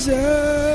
Jesus.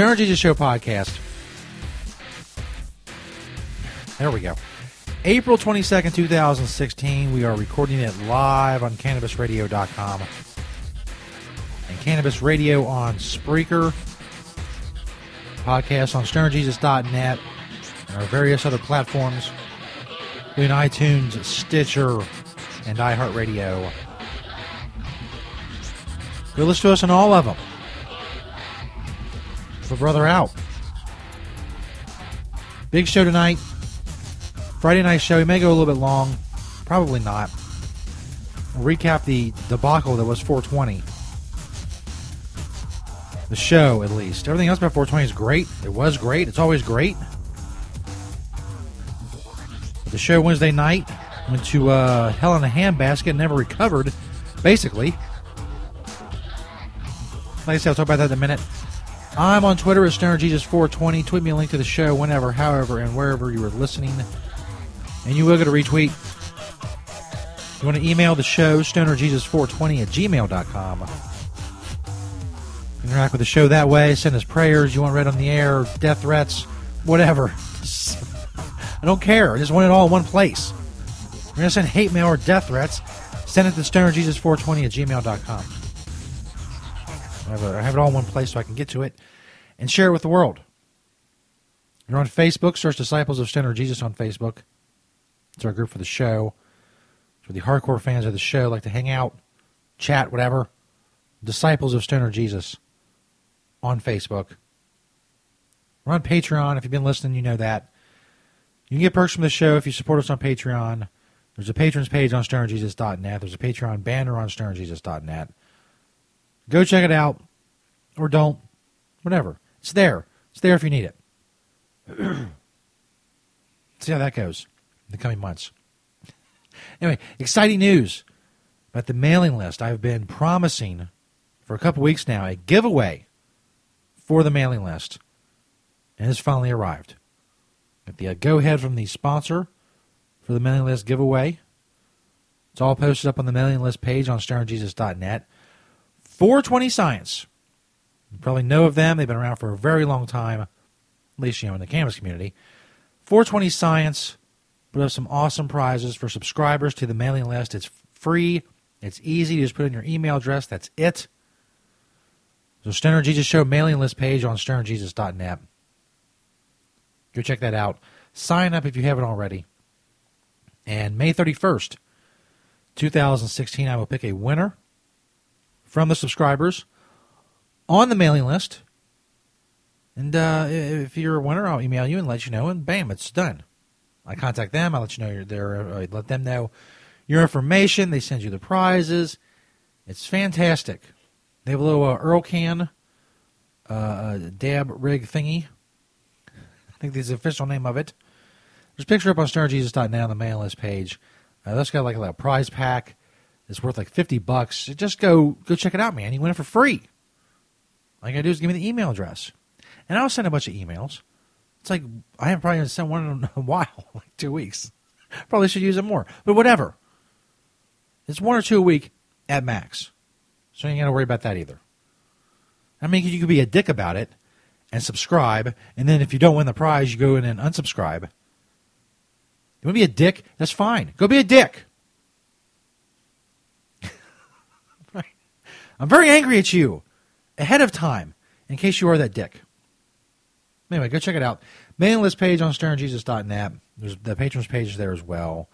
Stoner Jesus Show podcast. There we go. April 22nd, 2016. We are recording it live on CannabisRadio.com and Cannabis Radio on Spreaker. Podcast on StonerJesus.net and our various other platforms including iTunes, Stitcher, and iHeartRadio. Go listen to us on all of them. For Brother Out. Big show tonight. Friday night show. We may go a little bit long. Probably not. We'll recap the debacle that was 420. The show, at least. Everything else about 420 is great. It was great. It's always great. The show Wednesday night went to uh, hell in a handbasket, never recovered, basically. Like I said, I'll talk about that in a minute. I'm on Twitter at StonerJesus420. Tweet me a link to the show whenever, however, and wherever you are listening. And you will get a retweet. You want to email the show, stonerjesus420 at gmail.com. Interact with the show that way. Send us prayers. You want read on the air, death threats, whatever. I don't care. I just want it all in one place. You're going to send hate mail or death threats, send it to stonerjesus420 at gmail.com. I have, a, I have it all in one place so I can get to it and share it with the world. You're on Facebook. Search Disciples of Stoner Jesus on Facebook. It's our group for the show. It's where the hardcore fans of the show like to hang out, chat, whatever. Disciples of Stoner Jesus on Facebook. We're on Patreon. If you've been listening, you know that. You can get perks from the show if you support us on Patreon. There's a patrons page on stonerjesus.net. There's a Patreon banner on stonerjesus.net. Go check it out. Or don't. Whatever. It's there. It's there if you need it. See how that goes. In the coming months. Anyway, exciting news about the mailing list. I've been promising for a couple weeks now a giveaway for the mailing list, and it's finally arrived. Got the uh, go ahead from the sponsor for the mailing list giveaway. It's all posted up on the mailing list page on stonerjesus.net. 420 Science. You probably know of them. They've been around for a very long time, at least you know in the cannabis community. 420 Science put up some awesome prizes for subscribers to the mailing list. It's free. It's easy. You just put in your email address. That's it. So Stoner Jesus Show mailing list page on stonerjesus.net. Go check that out. Sign up if you haven't already. And May 31st, 2016, I will pick a winner from the subscribers on the mailing list. And uh, if you're a winner, I'll email you and let you know, and bam, it's done. I contact them. I let you know you're there. I let them know your information. They send you the prizes. It's fantastic. They have a little uh, Earl can uh, uh dab rig thingy. I think that's the official name of it. There's a picture up on stonerjesus.net on the mailing list page. Uh, that's got like a, a prize pack. It's worth like 50 bucks. Just go go check it out, man. You win it for free. All you gotta do is give me the email address. And I'll send a bunch of emails. It's like I haven't probably sent one in a while, like two weeks. Probably should use it more. But whatever. It's one or two a week at max. So you ain't gotta worry about that either. I mean you could be a dick about it and subscribe, and then if you don't win the prize, you go in and unsubscribe. You want to be a dick? That's fine. Go be a dick. I'm very angry at you ahead of time in case you are that dick. Anyway, go check it out. Mailing list page on stonerjesus.net. There's the patrons page there as well.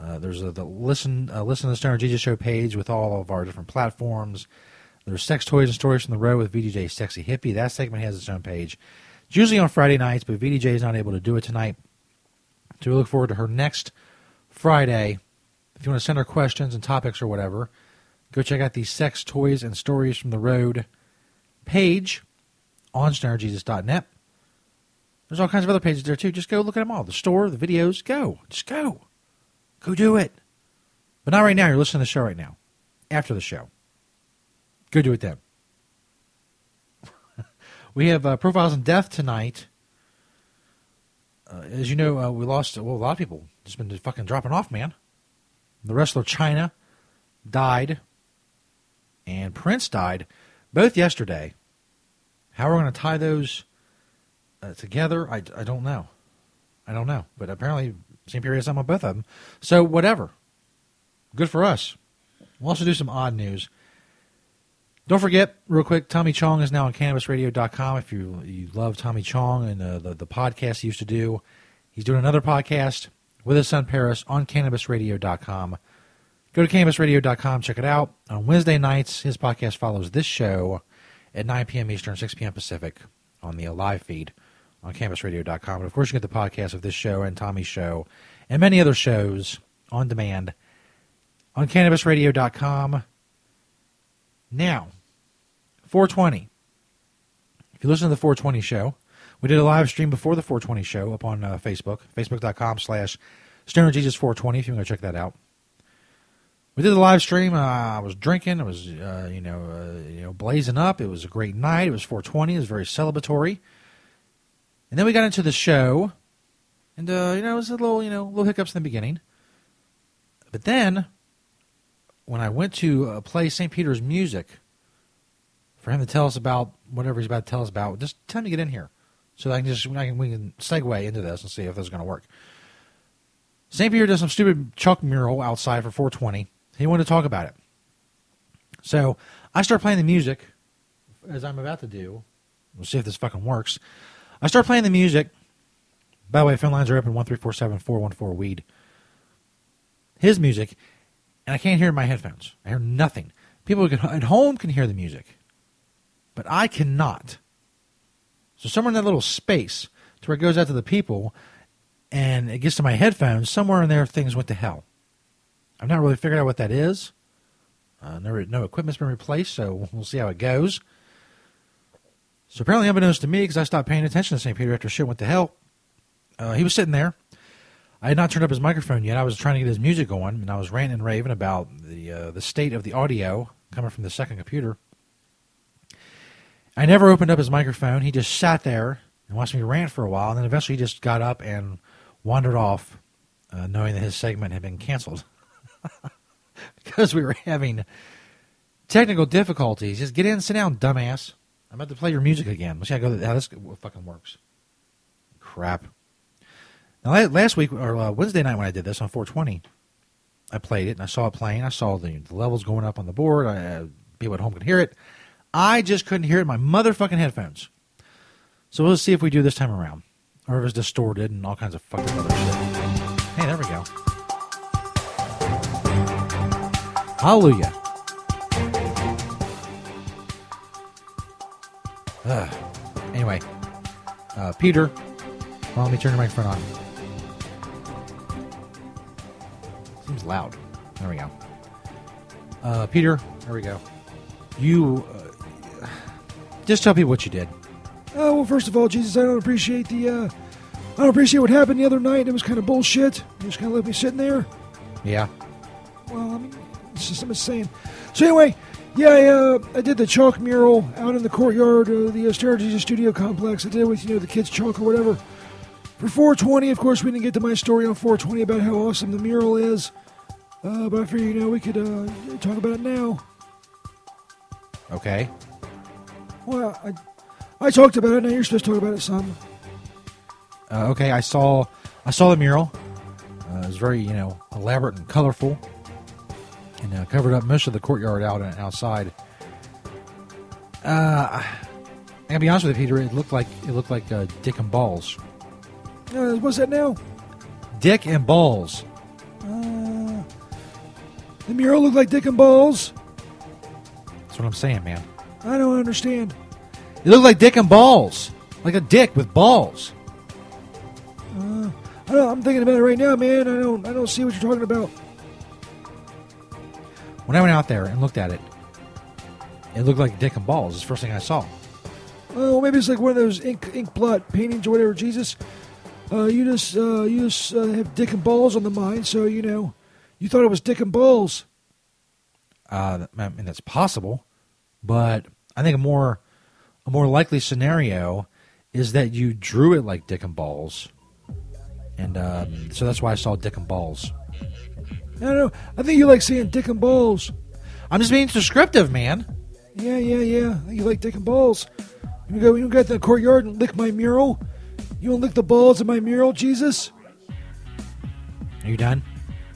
Uh, there's a, the listen uh, listen to the Stoner Jesus Show page with all of our different platforms. There's sex toys and stories from the road with VDJ Sexy Hippie. That segment has its own page. It's usually on Friday nights, but VDJ is not able to do it tonight. So we look forward to her next Friday. If you want to send her questions and topics or whatever, go check out the Sex Toys and Stories from the Road page on stonerjesus.net. There's all kinds of other pages there too. Just go look at them all. The store, the videos, go. Just go. Go do it. But not right now. You're listening to the show right now. After the show. Go do it then. we have uh, Profiles in Death tonight. Uh, as you know, uh, we lost well, a lot of people. Just been fucking dropping off, man. The wrestler Chyna died, and Prince died, both yesterday. How we're going to tie those uh, together, I, I don't know. I don't know. But apparently, same period of time on both of them. So, whatever. Good for us. We'll also do some odd news. Don't forget, real quick, Tommy Chong is now on CannabisRadio.com. If you you love Tommy Chong and uh, the, the podcast he used to do, he's doing another podcast with his son Paris on CannabisRadio.com. Go to CannabisRadio.com, check it out. On Wednesday nights, his podcast follows this show at 9 p.m. Eastern, 6 p.m. Pacific on the live feed on CannabisRadio.com. And of course, you get the podcast of this show and Tommy's show and many other shows on demand on CannabisRadio.com. Now, 420. If you listen to the 420 show, we did a live stream before the 420 show up on uh, Facebook, facebook.com slash stonerjesus420 if you want to check that out. We did the live stream. Uh, I was drinking. It was, uh, you know, uh, you know, blazing up. It was a great night. It was 420. It was very celebratory. And then we got into the show, and uh, you know, it was a little, you know, little hiccups in the beginning. But then, when I went to uh, play St. Peter's music for him to tell us about whatever he's about to tell us about. Just tell him to get in here, so I can just I can, we can segue into this and see if this is going to work. St. Peter does some stupid chalk mural outside for 420. He wanted to talk about it, so I start playing the music as I'm about to do. We'll see if this fucking works. I start playing the music. By the way, phone lines are open one three four seven four one four weed. His music, and I can't hear my headphones. I hear nothing. People at home can hear the music but I cannot. So somewhere in that little space to where it goes out to the people and it gets to my headphones, somewhere in there things went to hell. I've not really figured out what that is. Uh, no, no equipment's been replaced, so we'll see how it goes. So apparently, unbeknownst to me, because I stopped paying attention to St. Peter after shit went to hell, uh, he was sitting there. I had not turned up his microphone yet. I was trying to get his music going, and I was ranting and raving about the uh, the state of the audio coming from the second computer. I never opened up his microphone. He just sat there and watched me rant for a while, and then eventually he just got up and wandered off, uh, knowing that his segment had been canceled because we were having technical difficulties. Just get in, sit down, dumbass. I'm about to play your music again. Let's see how go. How this fucking works. Crap. Now last week or uh, Wednesday night when I did this on 420, I played it and I saw it playing. I saw the, the levels going up on the board. I, uh, people at home could hear it. I just couldn't hear it in my motherfucking headphones. So we'll see if we do this time around, or if it's distorted and all kinds of fucking other shit. Hey, there we go. Hallelujah. Ugh. Anyway, uh, Peter, well, let me turn the microphone on. Seems loud. There we go. Uh, Peter, there we go. You uh, just tell people what you did. Uh, well, first of all, Jesus, I don't appreciate the. Uh, I don't appreciate what happened the other night. It was kind of bullshit. You just kind of left me sitting there. Yeah. Well, I mean, it's just saying. So anyway, yeah, I, uh, I did the chalk mural out in the courtyard of the uh, Studio Complex. I did it with you know the kids' chalk or whatever. For 420, of course, we didn't get to my story on 420 about how awesome the mural is. Uh, but I figured, you know, we could uh, talk about it now. Okay. Well, I, I talked about it. Now you're supposed to talk about it some. Uh, okay, I saw I saw the mural. Uh, it was very you know elaborate and colorful, and uh, covered up most of the courtyard out and outside. Uh, I gotta be honest with you, Peter. It looked like it looked like uh, Dick and Balls. Uh, what's that now? Dick and Balls. Uh, the mural looked like Dick and Balls. That's what I'm saying, man. I don't understand. It looked like Dick and Balls, like a dick with balls. Uh, I am thinking about it right now, man. I don't, I don't see what you're talking about. When I went out there and looked at it, it looked like Dick and Balls. It's the first thing I saw. Oh, maybe it's like one of those ink, ink blot paintings or whatever. Jesus, uh, you just, uh, you just uh, have Dick and Balls on the mind, so you know, you thought it was Dick and Balls. Uh, I mean, that's possible, but I think a more a more likely scenario is that you drew it like Dick and Balls, and um, so that's why I saw Dick and Balls. I don't know. I think you like seeing Dick and Balls. I'm just being descriptive, man. Yeah, yeah, yeah. You like Dick and Balls. You go, you go to the courtyard and lick my mural. You want to lick the balls of my mural, Jesus? Are you done?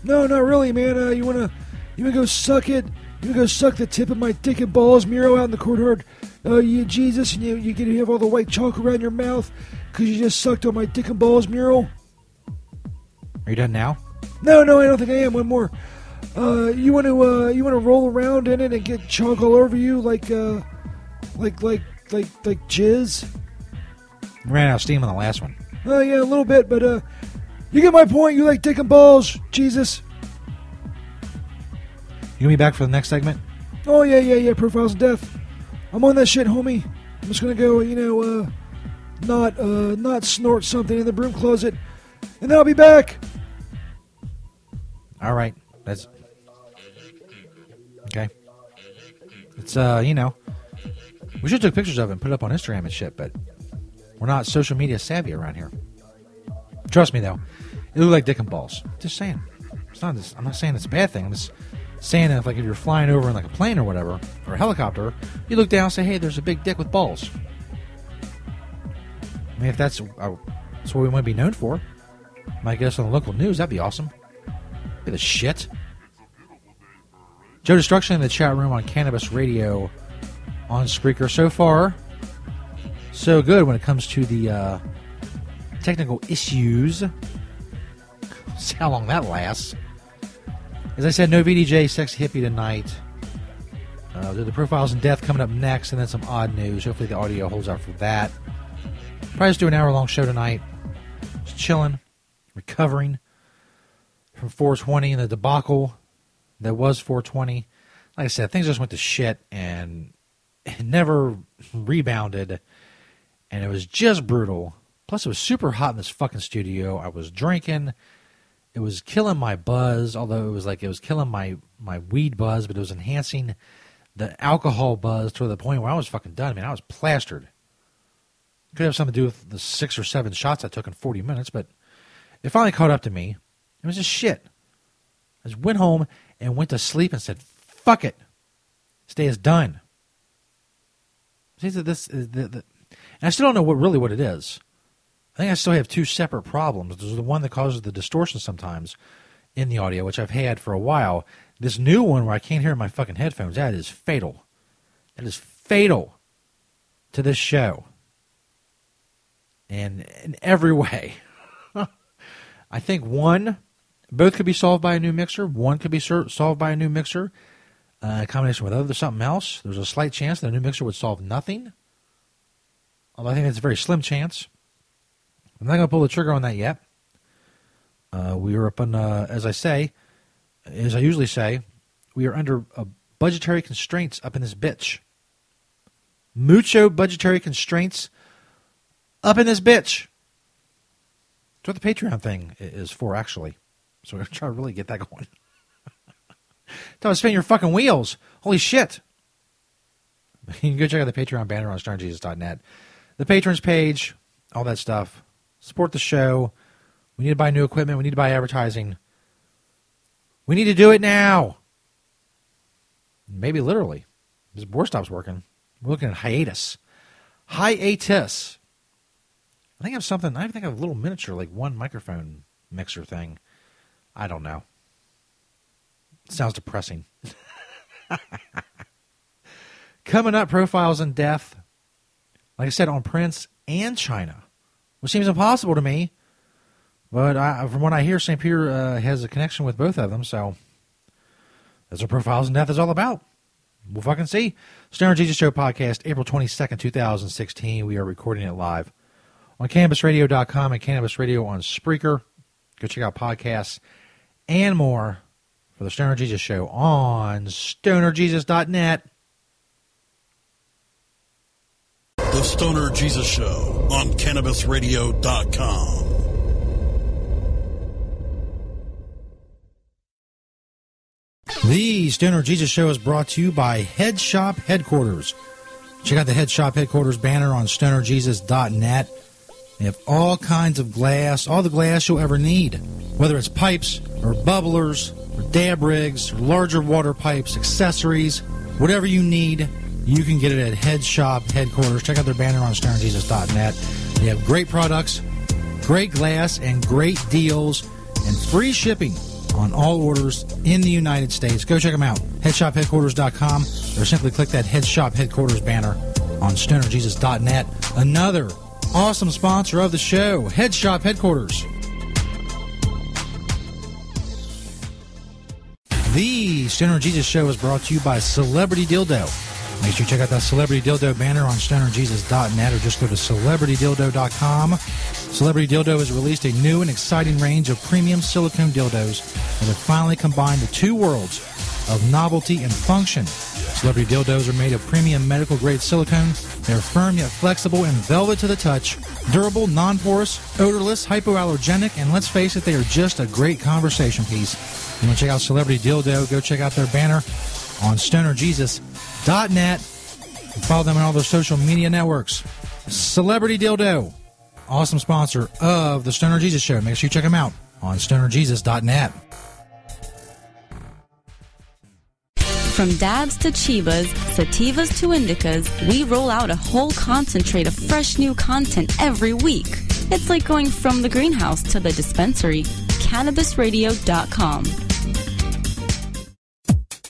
No, not really, man. Uh, you wanna, you wanna go suck it? You wanna go suck the tip of my dick and balls mural out in the courtyard? oh, you Jesus, and you, you get to have all the white chalk around your mouth because you just sucked on my dick and balls mural. Are you done now? No, no, I don't think I am. One more. Uh, you want to uh, you want to roll around in it and get chalk all over you like uh, like like like like jizz. Ran out of steam on the last one. Oh yeah, a little bit, but uh, you get my point. You like dick and balls, Jesus. You gonna be back for the next segment? Oh yeah, yeah, yeah. Profiles of death. I'm on that shit, homie. I'm just gonna go, you know, uh, not uh, not snort something in the broom closet, and then I'll be back. All right, that's okay. It's uh, you know, we should took pictures of it and put it up on Instagram and shit, but we're not social media savvy around here. Trust me, though, it looked like dick and balls. Just saying. It's not. I'm not saying it's a bad thing. I'm just saying that if, like if you're flying over in like a plane or whatever or a helicopter, you look down and say, "Hey, there's a big dick with balls." I mean, if that's uh, that's what we want to be known for, get us on the local news. That'd be awesome. The shit. Joe Destruction in the chat room on Cannabis Radio on Spreaker. So far, so good when it comes to the uh, technical issues. See how long that lasts. As I said, no VDJ Sex Hippie tonight. Uh, the profiles and death coming up next, and then some odd news. Hopefully, the audio holds out for that. Probably just do an hour long show tonight. Just chilling, recovering from 420 and the debacle that was 420. Like I said, things just went to shit and it never rebounded, and it was just brutal. Plus, it was super hot in this fucking studio. I was drinking it was killing my buzz. Although it was like it was killing my my weed buzz, but it was enhancing the alcohol buzz to the point where I was fucking done. I mean, I was plastered. Could have something to do with the six or seven shots I took in 40 minutes, but it finally caught up to me. It was just shit. I just went home and went to sleep and said, fuck it. This day is done. See, this is the, the, and I still don't know what really what it is. I think I still have two separate problems. There's the one that causes the distortion sometimes in the audio, which I've had for a while. This new one where I can't hear my fucking headphones, that is fatal. That is fatal to this show. And in every way. I think one, both could be solved by a new mixer. One could be solved by a new mixer. Uh, in combination with other something else. There's a slight chance that a new mixer would solve nothing. Although I think it's a very slim chance. I'm not going to pull the trigger on that yet. Uh, we are up on, uh, as I say, as I usually say, we are under budgetary constraints up in this bitch. Mucho budgetary constraints up in this bitch. That's what the Patreon thing is for, actually. So we're going to try to really get that going. Don't spin your fucking wheels. Holy shit. You can go check out the Patreon banner on stonerjesus.net. The patrons page, all that stuff. Support the show. We need to buy new equipment. We need to buy advertising. We need to do it now. Maybe literally. This board stops working. We're looking at hiatus. Hiatus. I think I have something. I think I have a little miniature, like one microphone mixer thing. I don't know. Sounds depressing. Coming up, profiles in death. Like I said, on Prince and Chyna, which seems impossible to me. But I, from what I hear, St. Peter uh, has a connection with both of them, so that's what Profiles in Death is all about. We'll fucking see. Stoner Jesus Show podcast, April 22nd, 2016. We are recording it live on CannabisRadio.com and Cannabis Radio on Spreaker. Go check out podcasts and more for the Stoner Jesus Show on stonerjesus.net. The Stoner Jesus Show on CannabisRadio.com. The Stoner Jesus Show is brought to you by Head Shop Headquarters. Check out the Head Shop Headquarters banner on stonerjesus.net. They have all kinds of glass, all the glass you'll ever need, whether it's pipes or bubblers or dab rigs or larger water pipes, accessories, whatever you need, you can get it at Head Shop Headquarters. Check out their banner on stonerjesus.net. They have great products, great glass, and great deals, and free shipping on all orders in the United States. Go check them out. HeadShopHeadquarters.com or simply click that Head Shop Headquarters banner on stonerjesus.net. Another awesome sponsor of the show, Head Shop Headquarters. The Stoner Jesus Show is brought to you by Celebrity Dildo. Make sure you check out that Celebrity Dildo banner on stonerjesus.net or just go to celebritydildo.com. Celebrity Dildo has released a new and exciting range of premium silicone dildos that have finally combined the two worlds of novelty and function. Celebrity dildos are made of premium medical grade silicone. They're firm yet flexible and velvet to the touch, durable, non porous, odorless, hypoallergenic, and let's face it, they are just a great conversation piece. You want to check out Celebrity Dildo? Go check out their banner on stonerjesus.net and follow them on all their social media networks. Celebrity Dildo, awesome sponsor of the Stoner Jesus Show. Make sure you check them out on stonerjesus.net. From dabs to chivas, sativas to indicas, we roll out a whole concentrate of fresh new content every week. It's like going from the greenhouse to the dispensary. CannabisRadio.com.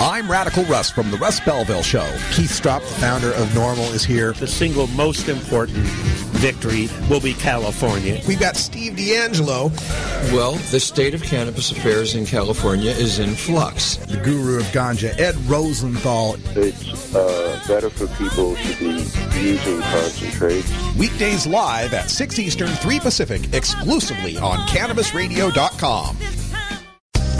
I'm Radical Russ from the Russ Belville Show. Keith Stroup, the founder of NORML, is here. The single most important victory will be California. We've got Steve DeAngelo. Well, the state of cannabis affairs in California is in flux. The guru of ganja, Ed Rosenthal. It's uh, better for people to be using concentrates. Weekdays live at 6 Eastern, 3 Pacific, exclusively on CannabisRadio.com.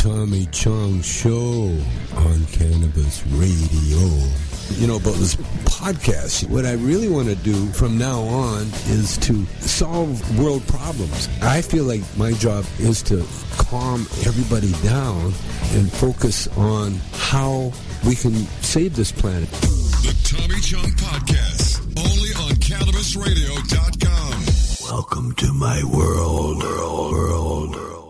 Tommy Chong Show on Cannabis Radio. You know, about this podcast, what I really want to do from now on is to solve world problems. I feel like my job is to calm everybody down and focus on how we can save this planet. The Tommy Chong Podcast, only on CannabisRadio.com. Welcome to my world, world, world. The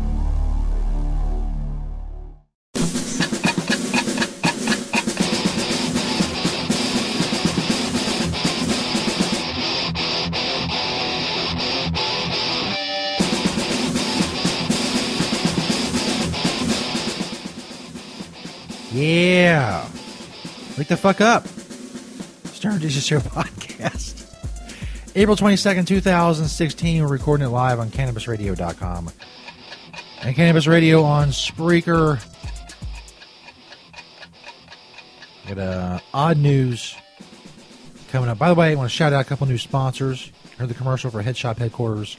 Yeah. Wake the fuck up. Stoner Jesus Show podcast. April 22nd, 2016. We're recording it live on CannabisRadio.com. And Cannabis Radio on Spreaker. Got uh, odd news coming up. By the way, I want to shout out a couple new sponsors. Heard the commercial for Head Shop Headquarters.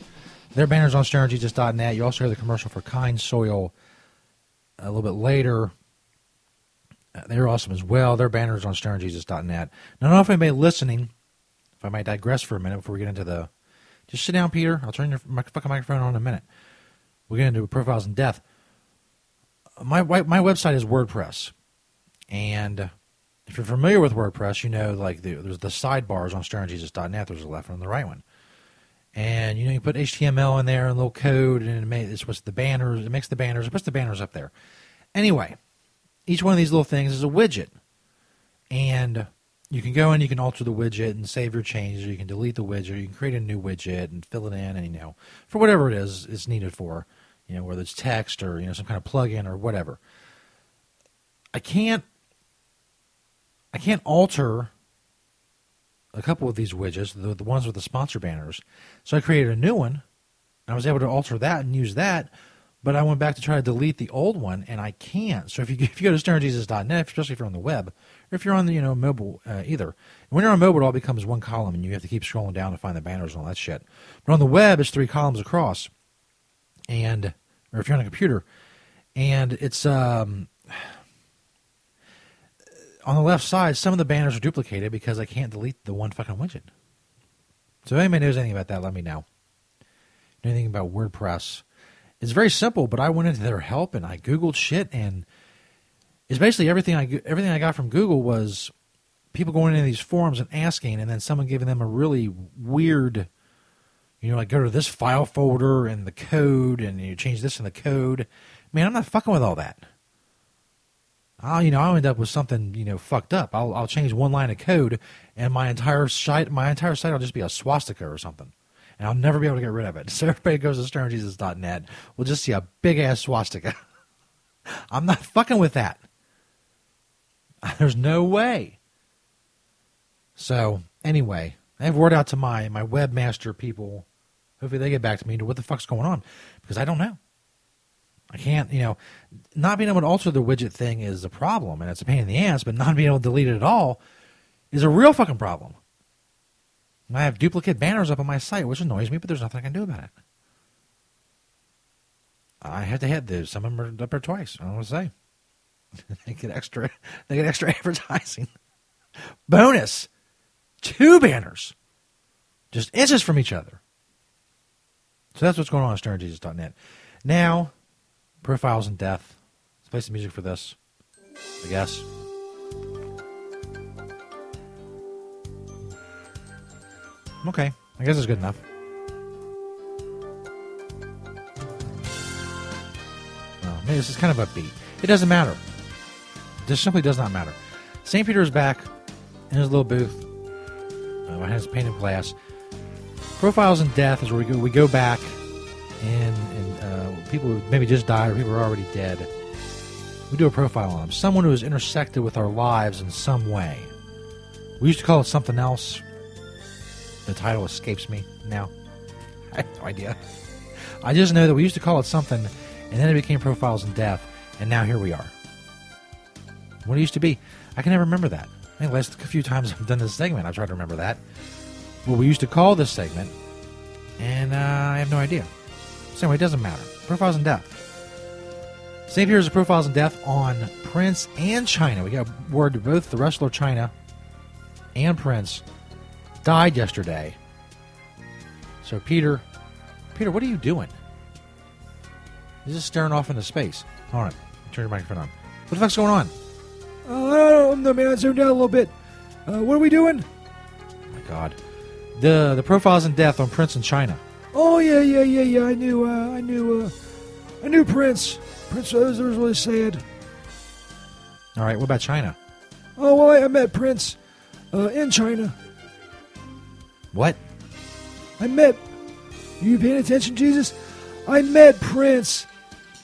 Their banners on StonerJesus.net. You also heard the commercial for Kind Soil a little bit later. Uh, they're awesome as well. Their banners on StonerJesus.net. Now, I don't know if anybody listening, if I might digress for a minute before we get into the. Just sit down, Peter. I'll turn your fucking microphone on in a minute. We'll get into profiles in death. My my website is WordPress, and if you're familiar with WordPress, you know like the, there's the sidebars on StonerJesus.net. There's a left one and the right one, and you know you put HTML in there and a little code, and it makes it's what's the banners. It makes the banners. It puts the banners up there. Anyway, each one of these little things is a widget, and you can go in, you can alter the widget and save your changes. You can delete the widget. You can create a new widget and fill it in, and you know for whatever it is it's needed for you know, whether it's text or, you know, some kind of plugin or whatever. I can't I can't alter a couple of these widgets, the, the ones with the sponsor banners. So I created a new one. And I was able to alter that and use that, but I went back to try to delete the old one, and I can't. So if you if you go to stonerjesus.net, especially if you're on the web, or if you're on the you know mobile uh, either, when you're on mobile, it all becomes one column, and you have to keep scrolling down to find the banners and all that shit. But on the web, it's three columns across, and or if you're on a computer, and it's um, on the left side. Some of the banners are duplicated because I can't delete the one fucking widget. So if anybody knows anything about that, let me know. Anything about WordPress? It's very simple, but I went into their help and I googled shit, and it's basically everything I everything I got from Google was people going into these forums and asking, and then someone giving them a really weird you know, like go to this file folder and the code, and you change this in the code. Man, I'm not fucking with all that. I'll, you know, I'll end up with something, you know, fucked up. I'll, I'll change one line of code, and my entire site, my entire site will just be a swastika or something, and I'll never be able to get rid of it. So everybody goes to stonerjesus.net, we'll just see a big ass swastika. I'm not fucking with that. There's no way. So anyway, I've word out to my my webmaster people. Hopefully they get back to me to what the fuck's going on because I don't know. I can't, you know, not being able to alter the widget thing is a problem and it's a pain in the ass, but not being able to delete it at all is a real fucking problem. I have duplicate banners up on my site, which annoys me, but there's nothing I can do about it. I have to hit those. Some of them are up there twice. I don't what to say. they get extra. They get extra advertising. Bonus, two banners, just inches from each other. So that's what's going on at StonerJesus.net. Now, profiles and death. Let's play some music for this. I guess. Okay, I guess it's good enough. Oh, maybe this is kind of upbeat. It doesn't matter. This simply does not matter. St. Peter is back in his little booth uh, behind painted glass. Profiles in Death is where we go, we go back and, and uh, people who maybe just died or people who are already dead. We do a profile on them. Someone who has intersected with our lives in some way. We used to call it something else. The title escapes me now. I have no idea. I just know that we used to call it something, and then it became Profiles in Death, and now here we are. What it used to be, I can never remember that. I think last few times I've done this segment, I've tried to remember that. What we used to call this segment, and uh, I have no idea. So anyway, it doesn't matter. Profiles in Death. Same here as Profiles in Death on Prince and Chyna. We got word to both the wrestler Chyna and Prince died yesterday. So Peter, Peter, what are you doing? He's just staring off into space. Hold on, turn your microphone on. What the fuck's going on? Uh, I don't man. I zoomed out a little bit. Uh, what are we doing? Oh my God, the the profiles in death on Prince in China. Oh yeah, yeah, yeah, yeah. I knew. Uh, I knew. Uh, I knew Prince. Prince was, was really sad. All right, what about China? Oh well, I, I met Prince uh, in China. What? I met. You paying attention, Jesus? I met Prince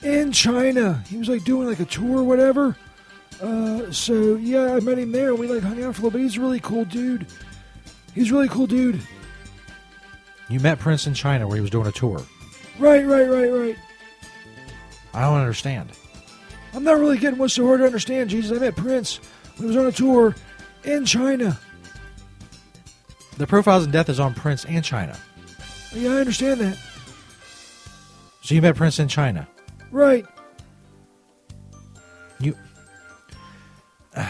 in China. He was like doing like a tour or whatever. Uh, so yeah, I met him there. and We like hung out for a little bit. He's a really cool dude. He's a really cool dude. You met Prince in China where he was doing a tour. Right, right, right, right. I don't understand. I'm not really getting what's so hard to understand, Jesus. I met Prince he was on a tour in China. The profiles in death is on Prince and China. Yeah, I understand that. So you met Prince in China. Right. You. I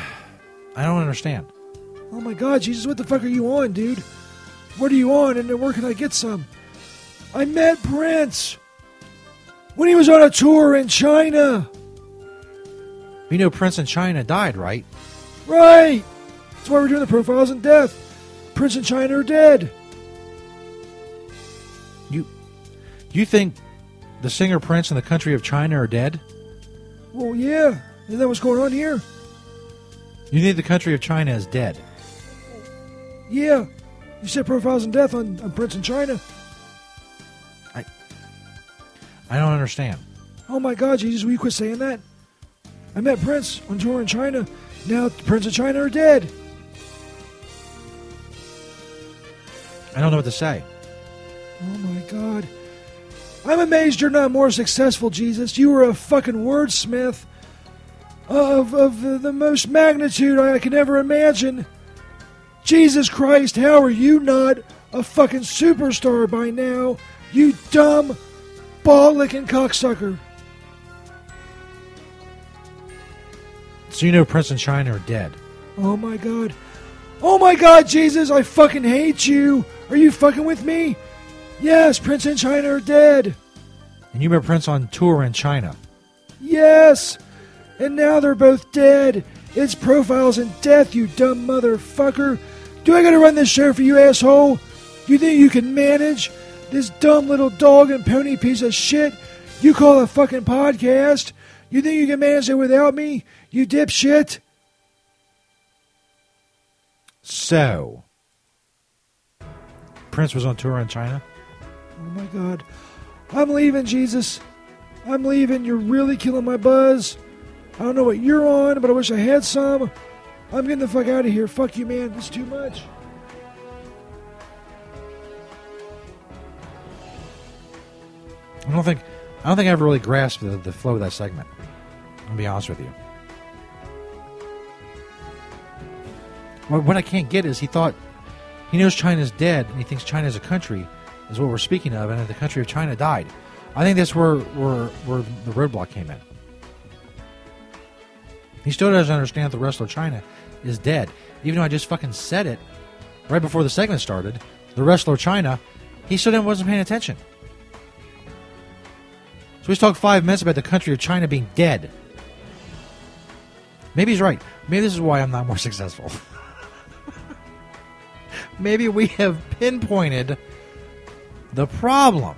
don't understand. Oh my God, Jesus, what the fuck are you on, dude? What are you on, and then where can I get some? I met Prince when he was on a tour in China. You know Prince in China died, right? Right. That's why we're doing the profiles in death. Prince and China are dead. You, you think the singer Prince and the country of China are dead? Well, yeah. Isn't that what's going on here? You think the country of China is dead? Yeah. You said profiles in death on, on Prince and China. I, I don't understand. Oh my God, Jesus, will you quit saying that? I met Prince on tour in China. Now Prince and China are dead. I don't know what to say. Oh my God. I'm amazed you're not more successful, Jesus. You were a fucking wordsmith of, of the, the most magnitude I can ever imagine. Jesus Christ, how are you not a fucking superstar by now? You dumb, ball licking cocksucker. So you know Prince and China are dead. Oh my god. Oh my god, Jesus, I fucking hate you. Are you fucking with me? Yes, Prince and China are dead. And you met Prince on tour in China. Yes. And now they're both dead. It's profiles and death, you dumb motherfucker. Do I gotta run this show for you, asshole? You think you can manage this dumb little dog and pony piece of shit you call a fucking podcast? You think you can manage it without me, you dipshit? So, Prince was on tour in China. Oh my god. I'm leaving, Jesus. I'm leaving. You're really killing my buzz. I don't know what you're on, but I wish I had some. I'm getting the fuck out of here. Fuck you, man. This is too much. I don't think I don't think I ever really grasped the, the flow of that segment. I'll be honest with you. What, what I can't get is he thought he knows Chyna's dead and he thinks China is a country is what we're speaking of, and the country of China died. I think that's where where, where the roadblock came in. He still doesn't understand that the rest of Chyna is dead, even though I just fucking said it right before the segment started. The wrestler Chyna, he still wasn't paying attention. So he's talked five minutes about the country of China being dead. Maybe he's right. Maybe this is why I'm not more successful. Maybe we have pinpointed the problem.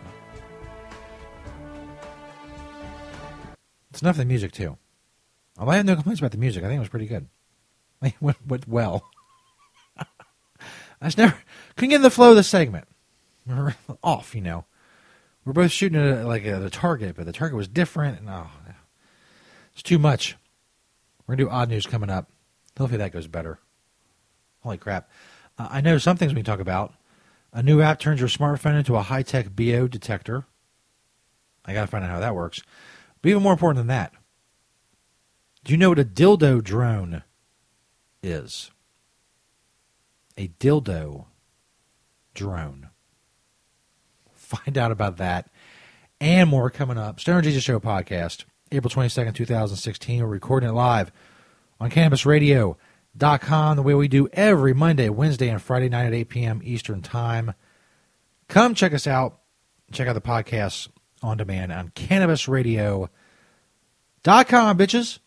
It's enough of the music, too. Although I have no complaints about the music. I think it was pretty good. It went, went well. I just never couldn't get in the flow of the segment. We're off, you know. We're both shooting at like a, the target, but the target was different, and oh, it's too much. We're gonna do odd news coming up. Hopefully that goes better. Holy crap! Uh, I know some things we can talk about. A new app turns your smartphone into a high tech BO detector. I gotta find out how that works. But even more important than that, do you know what a dildo drone is? A dildo drone. Find out about that and more coming up. Stoner Jesus Show podcast, April 22nd, 2016. We're recording it live on CannabisRadio.com, the way we do every Monday, Wednesday, and Friday night at 8 p.m. Eastern Time. Come check us out. Check out the podcast on demand on CannabisRadio.com, bitches.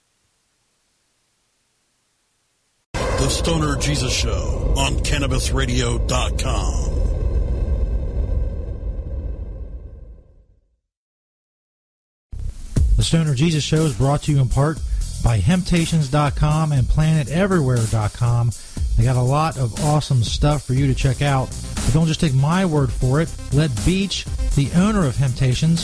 The Stoner Jesus Show on CannabisRadio.com. The Stoner Jesus Show is brought to you in part by Hemptations.com and PlanetEverywhere.com. They got a lot of awesome stuff for you to check out. But don't just take my word for it. Let Beach, the owner of Hemptations,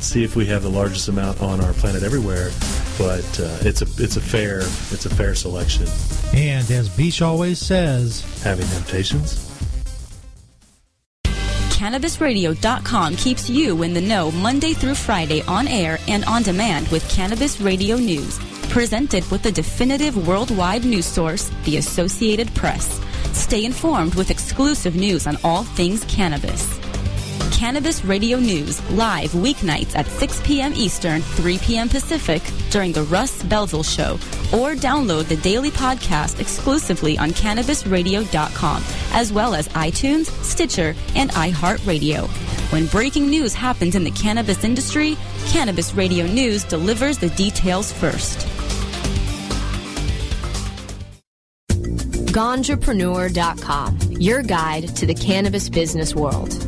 see if we have the largest amount on our planet everywhere. But uh, it's a it's a fair it's a fair selection. And as Beach always says, having temptations. CannabisRadio.com keeps you in the know Monday through Friday on air and on demand with Cannabis Radio News. Presented with the definitive worldwide news source, the Associated Press. Stay informed with exclusive news on all things cannabis. Cannabis Radio News live weeknights at 6 p.m. Eastern, 3 p.m. Pacific during the Russ Belville Show, or download the daily podcast exclusively on CannabisRadio.com, as well as iTunes, Stitcher, and iHeartRadio. When breaking news happens in the cannabis industry, Cannabis Radio News delivers the details first. Ganjapreneur.com, your guide to the cannabis business world.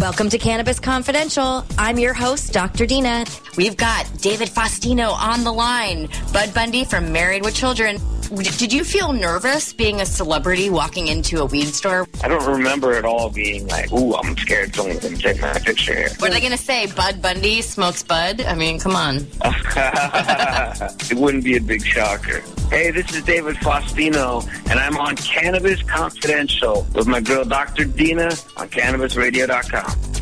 Welcome to Cannabis Confidential. I'm your host, Dr. Dina. We've got David Faustino on the line, Bud Bundy from Married with Children. Did you feel nervous being a celebrity walking into a weed store? I don't remember at all being like, ooh, I'm scared someone's going to take my picture here. What are they going to say? Bud Bundy smokes bud? I mean, come on. it wouldn't be a big shocker. Hey, this is David Faustino, and I'm on Cannabis Confidential with my girl Dr. Dina on CannabisRadio.com out.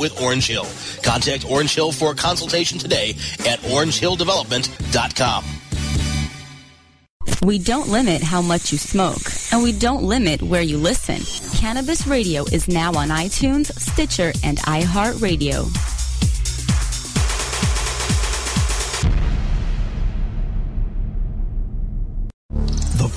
with Orange Hill. Contact Orange Hill for a consultation today at orangehilldevelopment.com. We don't limit how much you smoke, and we don't limit where you listen. Cannabis Radio is now on iTunes, Stitcher, and iHeartRadio.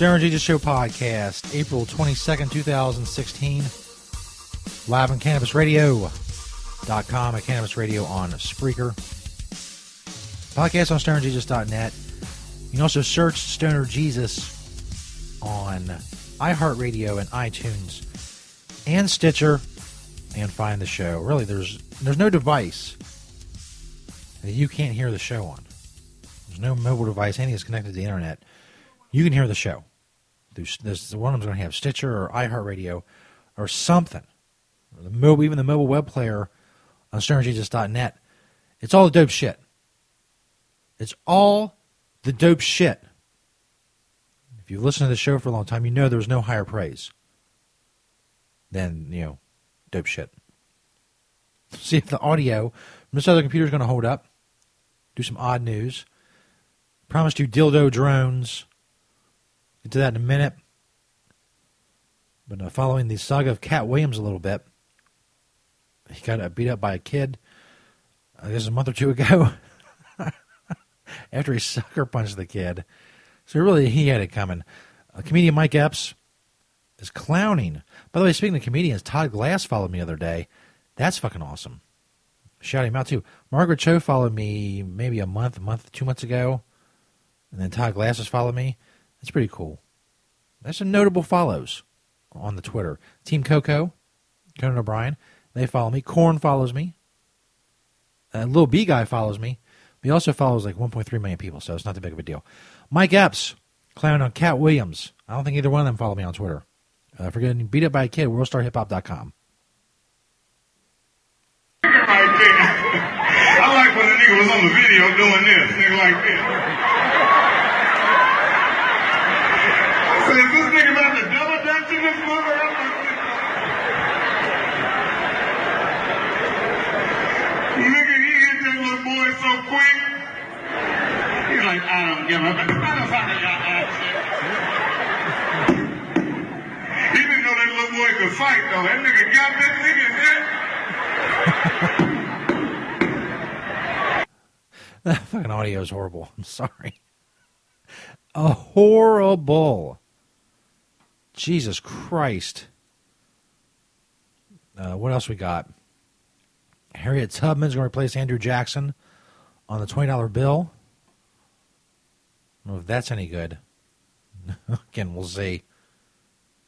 Darren Jesus Show podcast, April 22nd, 2016. Live on CannabisRadio.com at Cannabis Radio on Spreaker. Podcast on StonerJesus.net. You can also search Stoner Jesus on iHeartRadio and iTunes and Stitcher and find the show. Really, there's there's no device that you can't hear the show on. There's no mobile device, anything that's connected to the internet. You can hear the show. There's, there's one of them's going to have Stitcher or iHeartRadio or something. The mobile, even the mobile web player on StonerJesus.net. It's all the dope shit. It's all the dope shit. If you've listened to the show for a long time, you know there's no higher praise than, you know, dope shit. See if the audio from this other computer is going to hold up. Do some odd news. Promised you dildo drones. Get to that in a minute. But uh, following the saga of Katt Williams a little bit, he got uh, beat up by a kid, I guess a month or two ago, after he sucker punched the kid. So really, he had it coming. Uh, comedian Mike Epps is clowning. By the way, speaking of comedians, Todd Glass followed me the other day. That's fucking awesome. Shout him out too. Margaret Cho followed me maybe a month, month, two months ago, and then Todd Glass has followed me. That's pretty cool. There's some notable follows on the Twitter. Team Coco, Conan O'Brien, they follow me. Korn follows me. Uh, Little B guy follows me. He also follows like 1.3 million people, so it's not that big of a deal. Mike Epps, clown on Katt Williams. I don't think either one of them follow me on Twitter. Uh, for getting beat up by a kid, worldstarhiphop.com. I like when the nigga was on the video doing this, nigga like this. I this nigga about to double dutch in this? Nigga, he hit that little boy so quick. He's like, I don't give a ass. He didn't know that little boy could fight though. That nigga got that. That fucking audio is horrible. I'm sorry. A horrible. Jesus Christ. Uh, what else we got? Harriet Tubman's going to replace Andrew Jackson on the $20 bill. I don't know if that's any good. Again, we'll see.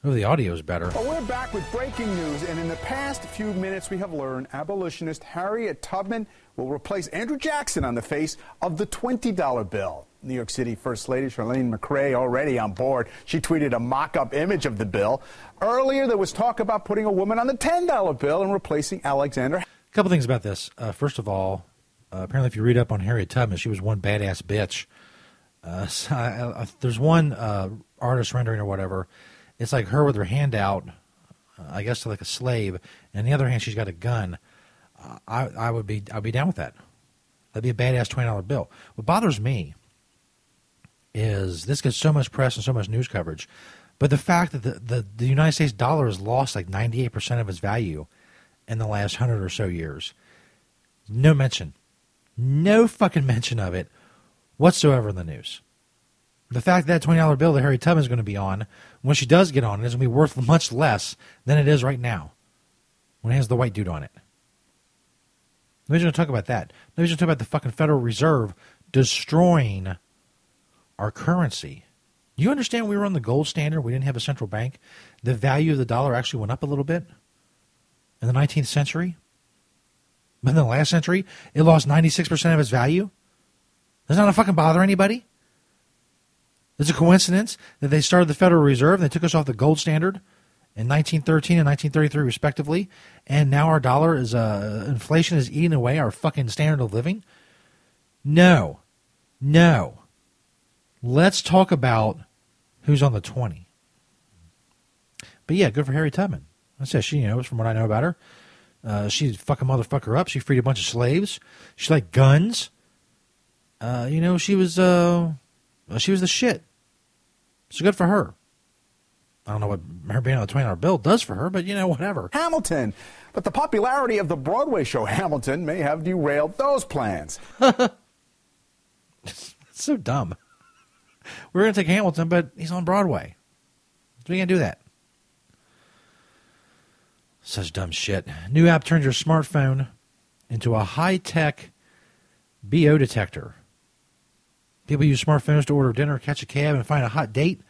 Oh, the audio is better. Well, we're back with breaking news, and in the past few minutes, we have learned abolitionist Harriet Tubman will replace Andrew Jackson on the face of the $20 bill. New York City First Lady Chirlane McCray already on board. She tweeted a mock up image of the bill. Earlier, there was talk about putting a woman on the $10 bill and replacing Alexander. A couple things about this. Uh, first of all, uh, apparently, if you read up on Harriet Tubman, she was one badass bitch. Uh, so I, I, there's one uh, artist rendering or whatever. It's like her with her hand out, uh, I guess, to like a slave, and on the other hand, she's got a gun. Uh, I, I would be, I'd be down with that. That'd be a badass twenty dollar bill. What bothers me is this gets so much press and so much news coverage, but the fact that the, the, the United States dollar has lost like ninety eight percent of its value in the last hundred or so years. No mention, no fucking mention of it whatsoever in the news. The fact that twenty dollar bill that Harry Tubman is going to be on, when she does get on, it is going to be worth much less than it is right now, when it has the white dude on it. Nobody's going to talk about that. Nobody's going to talk about the fucking Federal Reserve destroying our currency. You understand we were on the gold standard? We didn't have a central bank. The value of the dollar actually went up a little bit in the 19th century. But in the last century, it lost 96% of its value. Does that not fucking bother anybody? Is it a coincidence that they started the Federal Reserve and they took us off the gold standard in 1913 and 1933, respectively, and now our dollar is uh, inflation is eating away our fucking standard of living? No, no. Let's talk about who's on the 20. But yeah, good for Harry Tubman. I said she knows from what I know about her. Uh, she fucking motherfucker up. She freed a bunch of slaves. She liked guns. Uh, you know, she was uh, she was the shit. So good for her. I don't know what her being on the twenty dollar bill does for her, but you know, whatever. Hamilton. But the popularity of the Broadway show Hamilton may have derailed those plans. so dumb. We're gonna take Hamilton, but he's on Broadway. So we can't do that. Such dumb shit. New app turns your smartphone into a high tech BO detector. People use smartphones to order dinner, catch a cab, and find a hot date.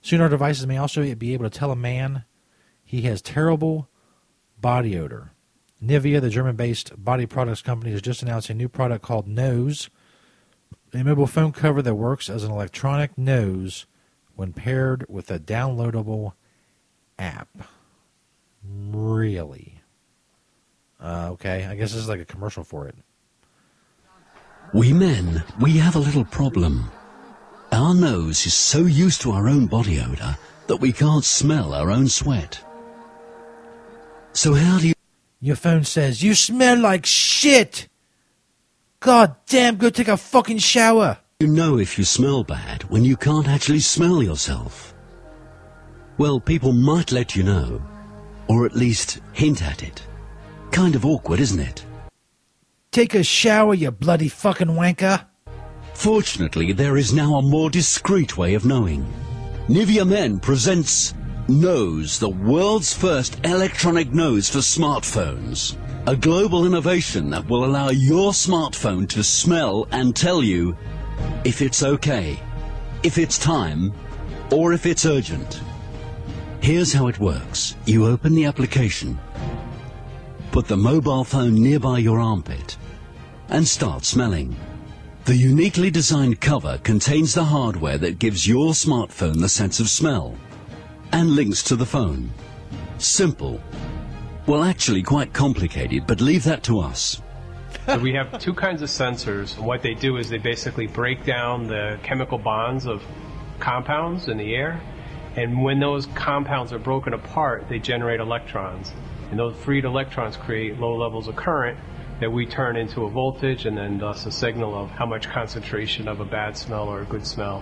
Soon our devices may also be able to tell a man he has terrible body odor. Nivea, the German based body products company, has just announced a new product called Nose, a mobile phone cover that works as an electronic nose when paired with a downloadable app. Really? Uh, okay, I guess this is like a commercial for it. We men, we have a little problem. Our nose is so used to our own body odor that we can't smell our own sweat. So how do you... Your phone says, You smell like shit! God damn, go take a fucking shower! You know if you smell bad when you can't actually smell yourself. Well, people might let you know, or at least hint at it. Kind of awkward, isn't it? Take a shower, you bloody fucking wanker! Fortunately, there is now a more discreet way of knowing. Nivea Men presents Nose, the world's first electronic nose for smartphones. A global innovation that will allow your smartphone to smell and tell you if it's okay, if it's time, or if it's urgent. Here's how it works. You open the application, put the mobile phone nearby your armpit, and start smelling. The uniquely designed cover contains the hardware that gives your smartphone the sense of smell and links to the phone. Simple. Well, actually quite complicated, but leave that to us. So we have two kinds of sensors, what they do is they basically break down the chemical bonds of compounds in the air, and when those compounds are broken apart, they generate electrons. And those freed electrons create low levels of current that we turn into a voltage and then thus a signal of how much concentration of a bad smell or a good smell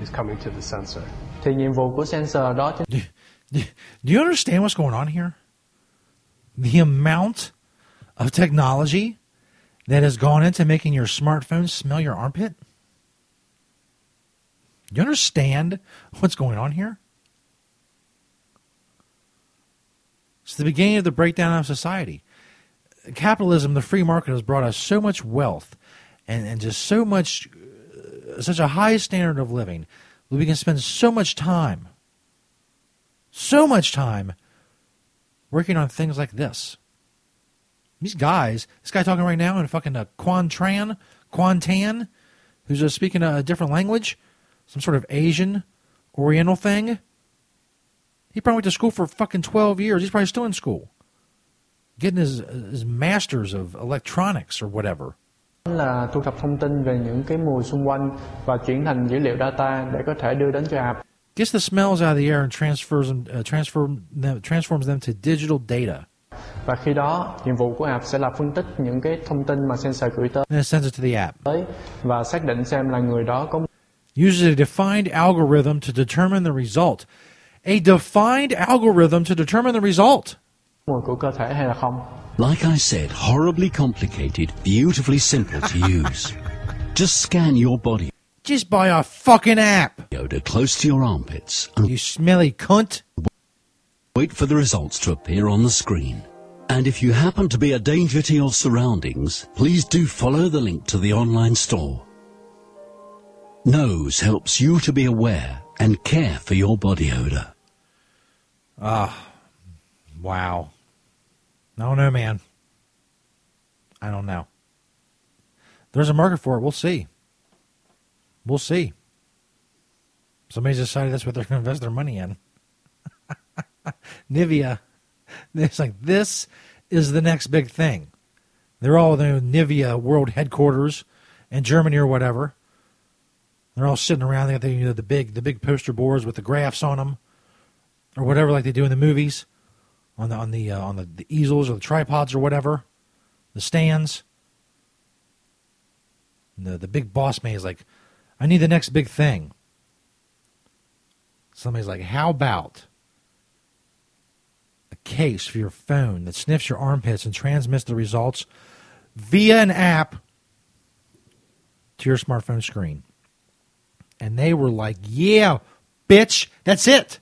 is coming to the sensor. Thì nhiệm vụ của sensor đó Do you understand what's going on here? The amount of technology that has gone into making your smartphone smell your armpit? You understand what's going on here? It's the beginning of the breakdown of society. Capitalism, the free market, has brought us so much wealth and, and just so much, uh, such a high standard of living that we can spend so much time, so much time working on things like this. These guys, this guy talking right now in fucking uh, Quan Tran, Quan Tan, who's uh, speaking a different language, some sort of Asian, Oriental thing. He probably went to school for fucking 12 years. He's probably still in school. Getting his, his master's of electronics or whatever. là thu thập thông tin về những cái mùi xung quanh và chuyển thành dữ liệu data để có thể đưa đến cho app. Gets the smells out of the air and transfers them, uh, transform them, transforms them to digital data. Và khi đó, nhiệm vụ của app sẽ là phân tích những cái thông tin mà sensor gửi tới And it sends it to the app. và xác định xem là người đó có Uses a defined algorithm to determine the result. A defined algorithm to determine the result. Mùi của cơ thể hay là không. Like I said, horribly complicated, beautifully simple to use. Just scan your body Just buy a fucking app. odor close to your armpits and You smelly cunt. wait for the results to appear on the screen. And if you happen to be a danger to your surroundings, please do follow the link to the online store. Nose helps you to be aware and care for your body odor. Ah, wow. I don't know, man. I don't know. There's a market for it. We'll see. We'll see. Somebody's decided that's what they're going to invest their money in. Nivea. It's like, this is the next big thing. They're all the Nivea world headquarters in Germany or whatever. They're all sitting around. They got the, you know, the big the big poster boards with the graphs on them, or whatever, like they do in the movies, on the on the uh, on the, the easels or the tripods or whatever, the stands. And the the big boss man is like, I need the next big thing. Somebody's like, how about a case for your phone that sniffs your armpits and transmits the results via an app to your smartphone screen? And they were like, yeah, bitch, that's it.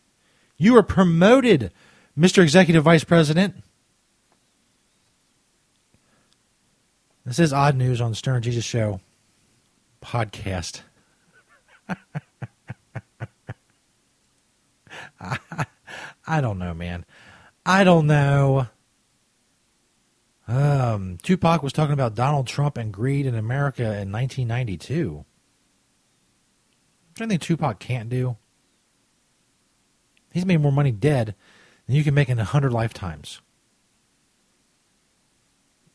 You were promoted, Mr. Executive Vice President. This is odd news on the Stoner Jesus Show podcast. I, don't know, man. I don't know. Um, Tupac was talking about Donald Trump and greed in America in 1992. Is there anything Tupac can't do? He's made more money dead you can make in a hundred lifetimes.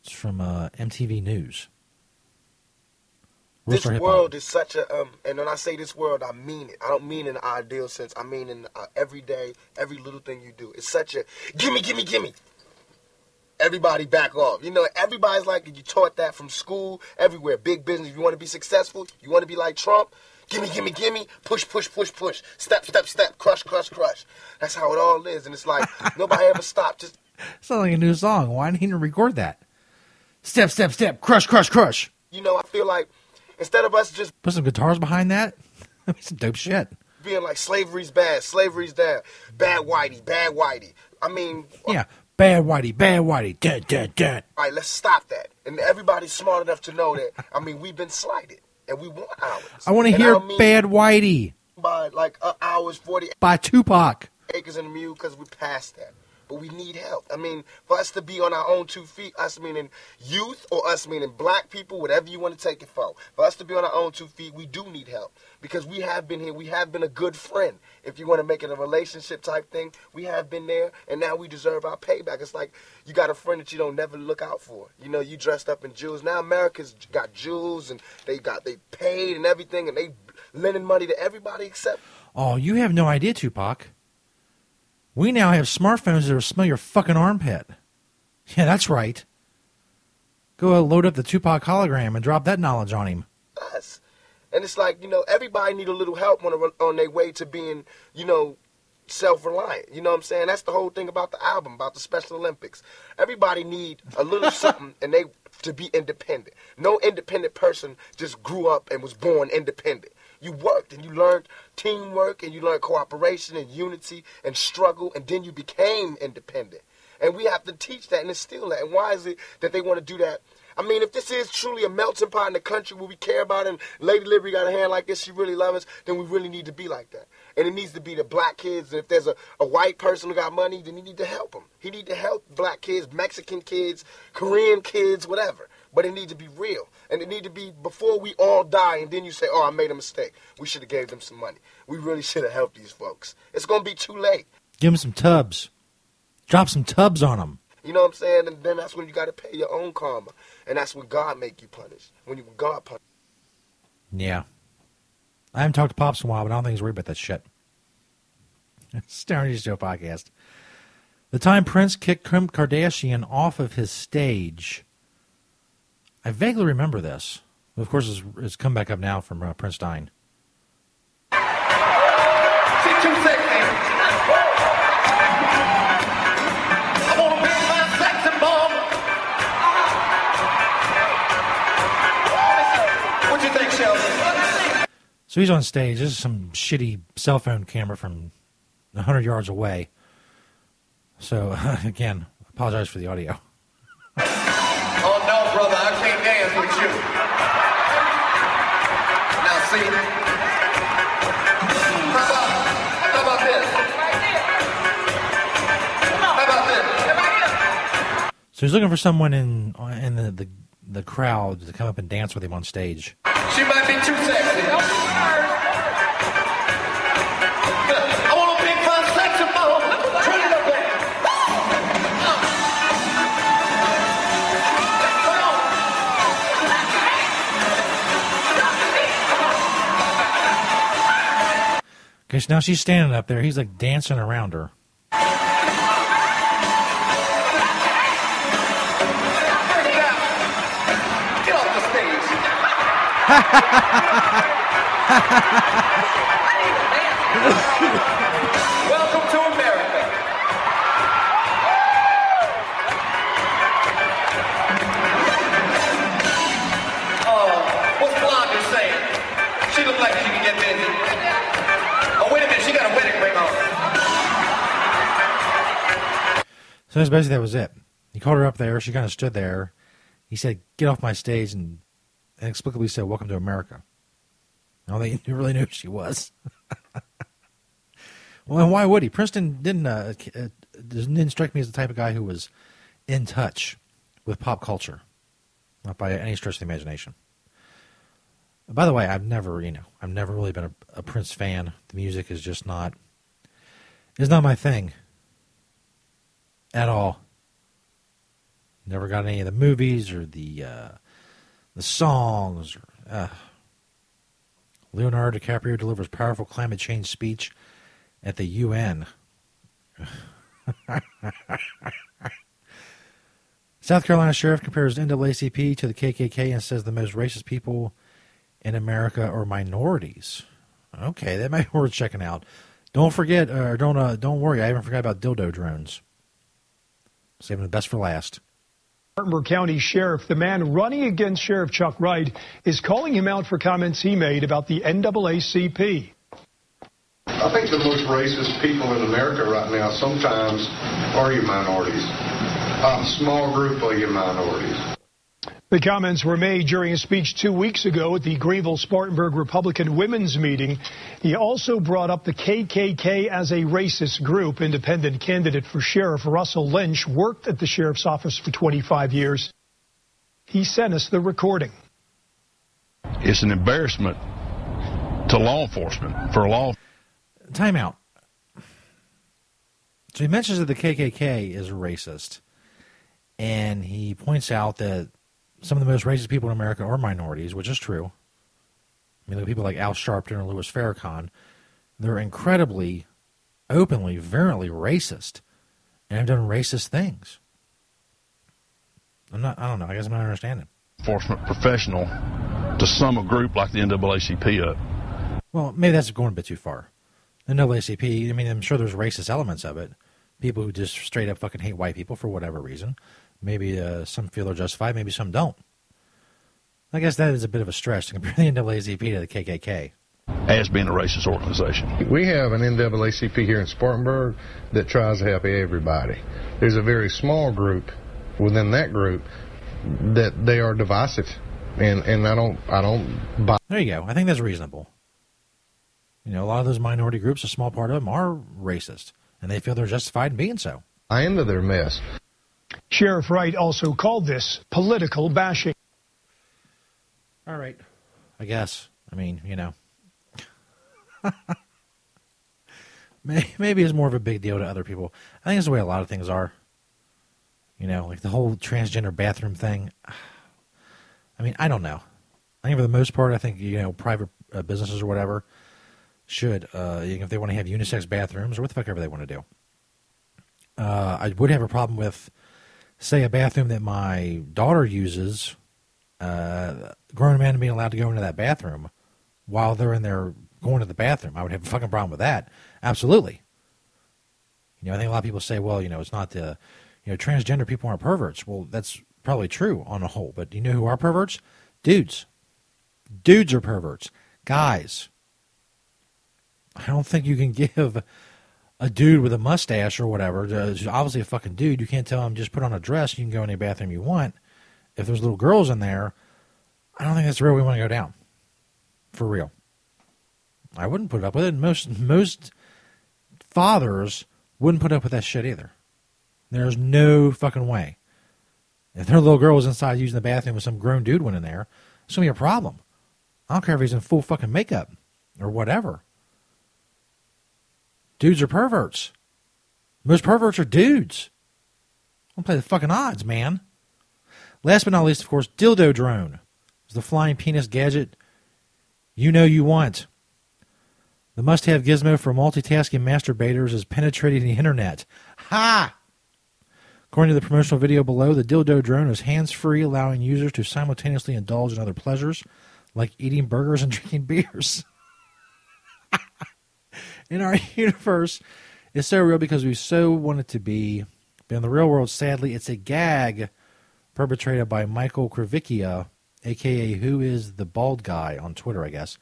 It's from uh, MTV News. Rules This for hip hop. world is such a um, and when I say this world, I mean it. I don't mean in the ideal sense. I mean in uh, everyday, every little thing you do. It's such a gimme, gimme, gimme. Everybody back off. You know, everybody's like you taught that from school, everywhere. Big business. You want to be successful. You want to be like Trump. Gimme, gimme, gimme. Push, push, push, push. Step, step, step. Crush, crush, crush. That's how it all is. And it's like nobody ever stopped. Just Sounds like a new song. Why didn't he record that? Step, step, step. Crush, crush, crush. you know, I feel like instead of us just Put some guitars behind that. That'd be some dope shit. being like slavery's bad, slavery's down, bad whitey, bad whitey. I mean, uh, Yeah. Bad whitey, bad whitey. Dun, dun, dun. all right, let's stop that. And everybody's smart enough to know that. I mean, we've been slighted, and we want ours. I want to hear don't mean Bad Whitey by like uh, hours, forty by Tupac. acres and a mule because we passed that. But we need help. I mean, for us to be on our own two feet, us meaning youth or us meaning black people, whatever you want to take it for. For us to be on our own two feet, we do need help because we have been here. We have been a good friend. If you want to make it a relationship type thing, we have been there, and now we deserve our payback. It's like you got a friend that you don't never look out for. You know, you dressed up in jewels. Now America's got jewels, and they got they paid and everything, and they lending money to everybody except Oh, you have no idea, Tupac. We now have smartphones that'll smell your fucking armpit. Yeah, that's right. Go load up the Tupac hologram and drop that knowledge on him. us. And it's like, you know, everybody need a little help on, a, on their way to being, you know, self-reliant. You know what I'm saying? That's the whole thing about the album, about the Special Olympics. Everybody need a little something and they to be independent. No independent person just grew up and was born independent. You worked and you learned teamwork and you learned cooperation and unity and struggle and then you became independent. And we have to teach that and instill that. And why is it that they want to do that? I mean, if this is truly a melting pot in the country where we care about it and Lady Liberty got a hand like this, she really loves us, then we really need to be like that. And it needs to be the black kids. And if there's a, a white person who got money, then he need to help them. He need to help black kids, Mexican kids, Korean kids, whatever. But it need to be real. And it need to be before we all die and then you say, oh, I made a mistake. We should have gave them some money. We really should have helped these folks. It's going to be too late. Give them some tubs. Drop some tubs on them. You know what I'm saying? And then that's when you got to pay your own karma. And that's when God make you punish. When you God punish. Yeah. I haven't talked to Pops in a while, but I don't think he's worried about that shit. Stoner Show podcast. The time Prince kicked Kim Kardashian off of his stage. I vaguely remember this. Of course, it's, it's come back up now from uh, Prince Sheldon? So he's on stage. This is some shitty cell phone camera from 100 yards away. So, again, apologize for the audio. With you. Now see. How about, how about this? How about this? So he's looking for someone in in the, the, the crowd to come up and dance with him on stage. She might be too sexy. So now she's standing up there. He's like dancing around her. Get off the stage. So that's basically that was it. He called her up there. She kind of stood there. He said, "Get off my stage," and inexplicably said, "Welcome to America." I don't think he really knew who she was. well, and why would he? Princeton didn't uh, uh, didn't strike me as the type of guy who was in touch with pop culture, not by any stretch of the imagination. By the way, I've never, you know, I've never really been a, a Prince fan. The music is just not, is not my thing at all. Never got any of the movies or the uh, the songs. Or, uh. Leonardo DiCaprio delivers powerful climate change speech at the UN. South Carolina sheriff compares NAACP to the KKK and says the most racist people in America are minorities. Okay, that might be worth checking out. Don't forget, or don't uh, don't worry. I haven't forgot about dildo drones. Saving the best for last. Spartanburg County Sheriff, the man running against Sheriff Chuck Wright, is calling him out for comments he made about the NAACP. I think the most racist people in America right now sometimes are your minorities. A small group of your minorities. The comments were made during a speech two weeks ago at the Greenville Spartanburg Republican Women's Meeting. He also brought up the KKK as a racist group. Independent candidate for sheriff Russell Lynch worked at the sheriff's office for 25 years. He sent us the recording. It's an embarrassment to law enforcement for law. Time out. So he mentions that the KKK is racist, and he points out that some of the most racist people in America are minorities, which is true. I mean, people like Al Sharpton or Louis Farrakhan. They're incredibly, openly, virulently racist, and have done racist things. I'm not. I don't know. I guess I'm not understanding. Enforcement professional to sum a group like the NAACP up. Well, maybe that's going a bit too far. The NAACP. I mean, I'm sure there's racist elements of it. People who just straight up fucking hate white people for whatever reason. Maybe uh, some feel they're justified, maybe some don't. I guess that is a bit of a stretch to compare the NAACP to the KKK. As being a racist organization. We have an NAACP here in Spartanburg that tries to help everybody. There's a very small group within that group that they are divisive, and and I don't I don't buy. There you go. I think that's reasonable. You know, a lot of those minority groups, a small part of them, are racist, and they feel they're justified in being so. I into their mess. Sheriff Wright also called this political bashing. All right. I guess. I mean, you know. Maybe it's more of a big deal to other people. I think it's the way a lot of things are. You know, like the whole transgender bathroom thing. I mean, I don't know. I think for the most part, I think you know, private uh, businesses or whatever should, uh, if they want to have unisex bathrooms or what the fuck ever they want to do. Uh, I would have a problem with, say, a bathroom that my daughter uses. Uh, grown men being allowed to go into that bathroom while they're in there going to the bathroom. I would have a fucking problem with that. Absolutely. You know, I think a lot of people say, well, you know, it's not the, you know, transgender people aren't perverts. Well, that's probably true on the whole. But do you know who are perverts? Dudes. Dudes are perverts. Guys. I don't think you can give a dude with a mustache or whatever, uh, obviously a fucking dude, you can't tell him just put on a dress, you can go in any bathroom you want. If there's little girls in there, I don't think that's road we want to go down. For real. I wouldn't put up with it. Most most fathers wouldn't put up with that shit either. There's no fucking way. If their little girl was inside using the bathroom with some grown dude went in there, it's gonna be a problem. I don't care if he's in full fucking makeup or whatever. Dudes are perverts. Most perverts are dudes. Don't play the fucking odds, man. Last but not least, of course, dildo drone is the flying penis gadget you know you want. The must-have gizmo for multitasking masturbators is penetrating the internet. Ha! According to the promotional video below, the dildo drone is hands-free, allowing users to simultaneously indulge in other pleasures, like eating burgers and drinking beers. in our universe, it's so real because we so want it to be. But in the real world, sadly, it's a gag perpetrated by Michael Krivicka, aka Who is the Bald Guy on Twitter, I guess.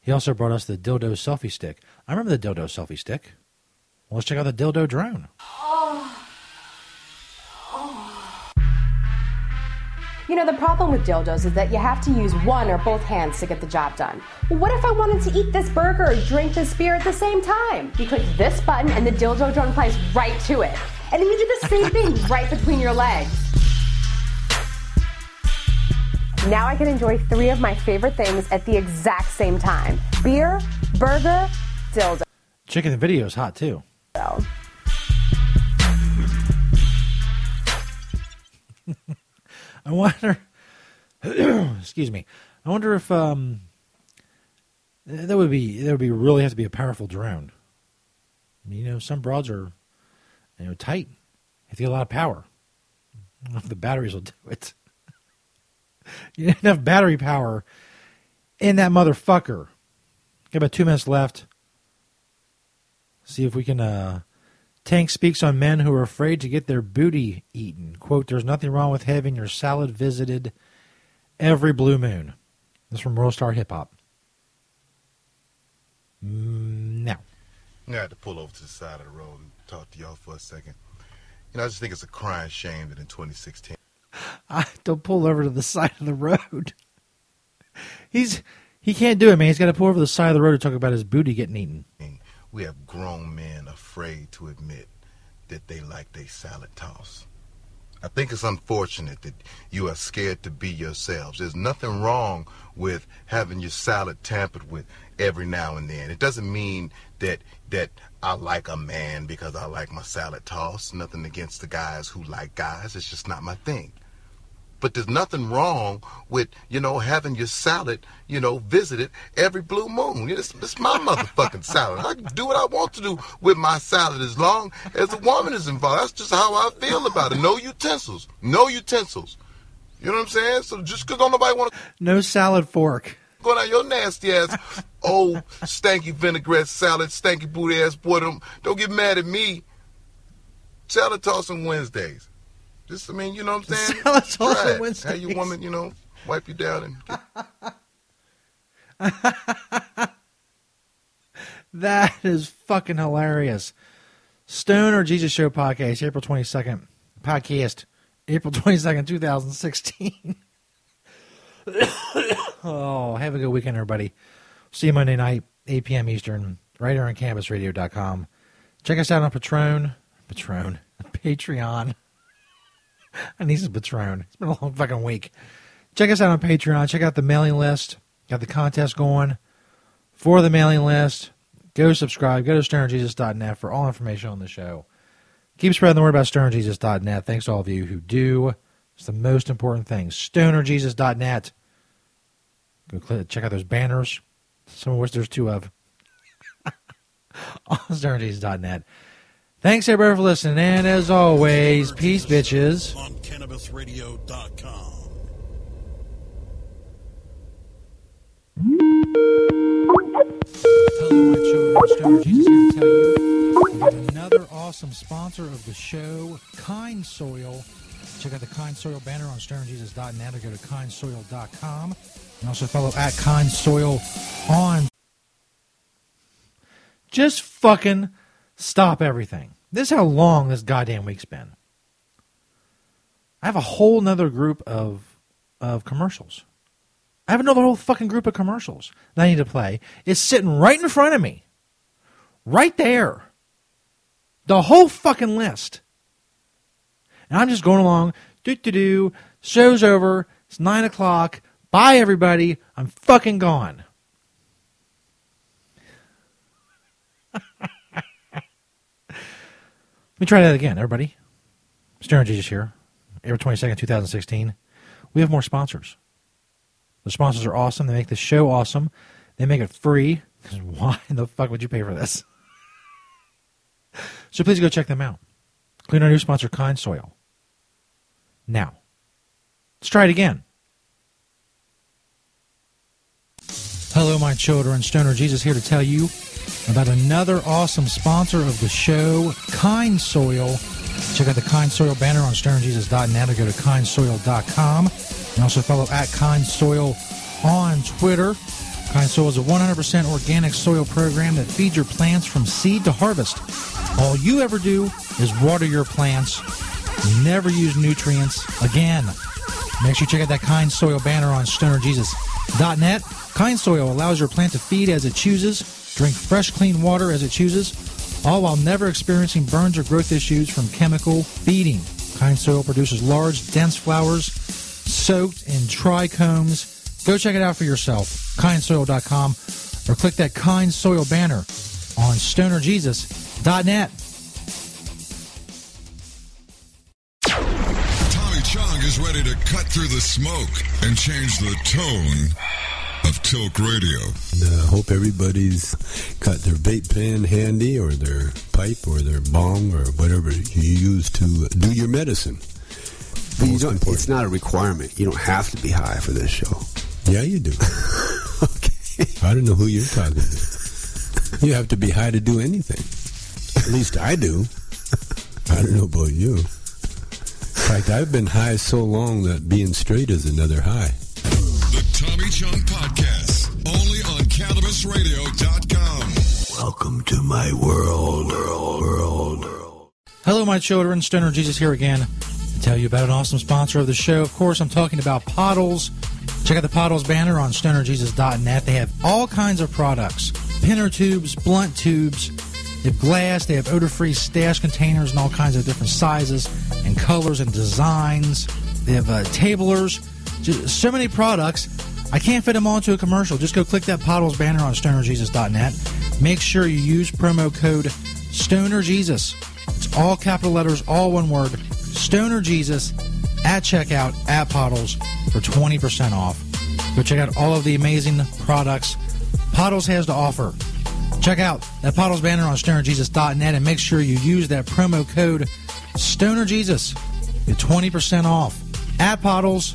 He also brought us the dildo selfie stick. I remember the dildo selfie stick. Well, let's check out the dildo drone. Oh, You know, the problem with dildos is that you have to use one or both hands to get the job done. Well, what if I wanted to eat this burger or drink this beer at the same time? You click this button and the dildo drone applies right to it. And then you do the same thing right between your legs. Now I can enjoy three of my favorite things at the exact same time beer, burger, dildo. Chicken the video is hot too. I wonder. excuse me. I wonder if um, that would be that would be really have to be a powerful drone. I mean, You know, some broads are you know tight. Have to get a lot of power. I don't know if the batteries will do it. you battery power in that motherfucker. Got about two minutes left. See if we can. uh Tank speaks on men who are afraid to get their booty eaten. Quote, there's nothing wrong with having your salad visited every blue moon. This is from World Star Hip Hop. Mm, now. I had to pull over to the side of the road and talk to y'all for a second. You know, I just think it's a crying shame that in 2016, I don't pull over to the side of the road. He's he can't do it, man. He's got to pull over to the side of the road to talk about his booty getting eaten. We have grown men afraid to admit that they like their salad toss. I think it's unfortunate that you are scared to be yourselves. There's nothing wrong with having your salad tampered with every now and then. It doesn't mean that that I like a man because I like my salad toss. Nothing against the guys who like guys. It's just not my thing. But there's nothing wrong with, you know, having your salad, you know, visited every blue moon. It's, it's my motherfucking salad. I can do what I want to do with my salad as long as a woman is involved. That's just how I feel about it. No utensils. No utensils. You know what I'm saying? So just because don't nobody want to No salad fork. Going down your nasty ass old stanky vinaigrette salad, stanky booty ass boy, don't, don't get mad at me. Salad tossing Wednesdays. Just, I mean, you know what I'm saying? Salad tossing Try it. Wednesdays. Have woman, you know, wipe you down and get That is fucking hilarious. Stoner Jesus Show podcast, April 22nd. Podcast, April 22nd, 2016. oh, have a good weekend, everybody. See you Monday night. 8 p.m. Eastern, right here on CannabisRadio.com. Check us out on Patron, Patron, Patreon. I need some Patron. It's been a long fucking week. Check us out on Patreon. Check out the mailing list. Got the contest going for the mailing list. Go subscribe. Go to stonerjesus.net for all information on the show. Keep spreading the word about stonerjesus.net. Thanks to all of you who do. It's the most important thing. Stonerjesus.net. Go click, check out those banners, some of which there's two of. on stonerjesus.net. Thanks everybody for listening, and as always, peace, bitches. On CannabisRadio.com. Hello, my children. Stoner Jesus here to tell you about another awesome sponsor of the show, Kind Soil. Check out the Kind Soil banner on stonerjesus.net or go to kindsoil.com. And also follow at Kind Soil on. Just fucking stop everything. This is how long this goddamn week's been. I have a whole nother group of of commercials. I have another whole fucking group of commercials that I need to play. It's sitting right in front of me. Right there. The whole fucking list. And I'm just going along, do do do. Show's over. It's nine o'clock. Bye everybody. I'm fucking gone. Let me try that again, everybody. Stoner Jesus here. April 22nd, 2016. We have more sponsors. The sponsors are awesome. They make the show awesome. They make it free. Why in the fuck would you pay for this? So please go check them out. Including our new sponsor, Kind Soil. Now, let's try it again. Hello, my children. Stoner Jesus here to tell you about another awesome sponsor of the show, Kind Soil. Check out the Kind Soil banner on stonerjesus.net or go to kindsoil.com. And also follow at Kind Soil on Twitter. Kind Soil is a 100% organic soil program that feeds your plants from seed to harvest. All you ever do is water your plants. Never use nutrients again. Make sure you check out that Kind Soil banner on stonerjesus.net. Kind Soil allows your plant to feed as it chooses, drink fresh, clean water as it chooses, all while never experiencing burns or growth issues from chemical feeding. Kind Soil produces large, dense flowers soaked in trichomes. Go check it out for yourself. Kindsoil.com or click that Kind Soil banner on stonerjesus.net. Tommy Chong is ready to cut through the smoke and change the tone of Tilk Radio. I hope everybody's got their vape pen handy or their pipe or their bong or whatever you use to do your medicine. You don't, it's not a requirement. You don't have to be high for this show. Yeah, you do. okay. I don't know who you're talking to. You have to be high to do anything. At least I do. I don't know about you. In fact, I've been high so long that being straight is another high. The Tommy Podcast, only on CannabisRadio.com. Welcome to my world, world, world. Hello, my children. Stoner Jesus here again to tell you about an awesome sponsor of the show. Of course, I'm talking about Pottles. Check out the Pottles banner on stonerjesus.net. They have all kinds of products pinner tubes, blunt tubes. They have glass. They have odor free stash containers in all kinds of different sizes and colors and designs. They have uh, tablers. Just so many products. I can't fit them all into a commercial. Just go click that Pottles banner on stonerjesus.net. Make sure you use promo code StonerJesus. It's all capital letters, all one word. StonerJesus at checkout at Pottles for 20% off. Go check out all of the amazing products Pottles has to offer. Check out that Pottles banner on stonerjesus.net and make sure you use that promo code StonerJesus. Get 20% off at Pottles.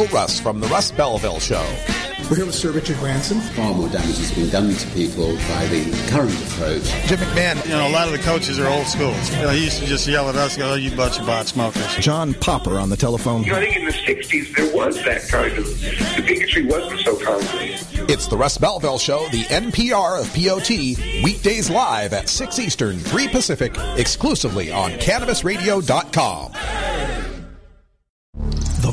Radical Russ from The Russ Belville Show. We're here with Sir Richard Branson. Far more damage has been done to people by the current approach. Jim McMahon. You know, a lot of the coaches are old school. You know, he used to just yell at us, go, oh, you bunch of bot smokers. John Popper on the telephone. You know, I think in the 60s there was that kind of, the bigotry wasn't so concrete. It's the Russ Belville Show, the NPR of POT, weekdays live at 6 Eastern, 3 Pacific, exclusively on CannabisRadio.com.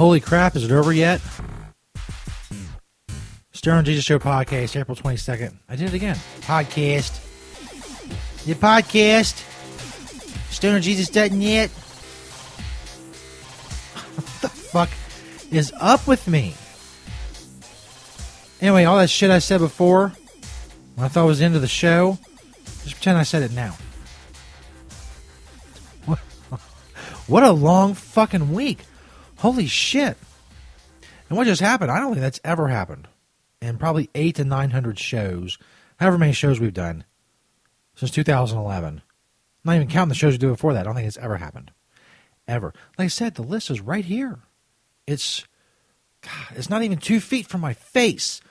Holy crap, is it over yet? Stoner Jesus Show podcast, April 22nd. I did it again. Podcast. The podcast. StonerJesus.net. what the fuck is up with me? Anyway, all that shit I said before, when I thought was into the show, just pretend I said it now. What, what a long fucking week. Holy shit. And what just happened? I don't think that's ever happened in probably eight to 900 shows, however many shows we've done since 2011. Not even counting the shows we do before that. I don't think it's ever happened. Ever. Like I said, the list is right here. It's, God, it's not even two feet from my face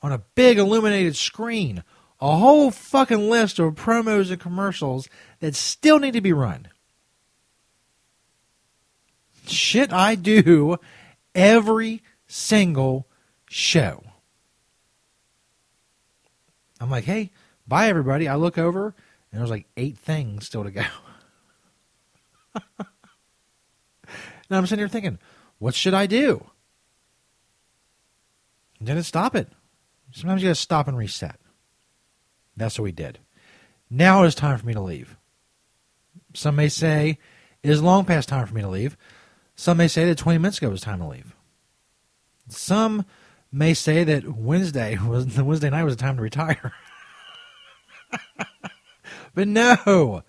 on a big illuminated screen. A whole fucking list of promos and commercials that still need to be run shit I do every single show. I'm like, hey, bye everybody. I look over and there's like eight things still to go. and I'm sitting here thinking, what should I do? And then it stop it. Sometimes you gotta stop and reset. That's what we did. Now it is time for me to leave. Some may say it is long past time for me to leave. Some may say that 20 minutes ago was time to leave. Some may say that Wednesday was the Wednesday night was the time to retire. but no,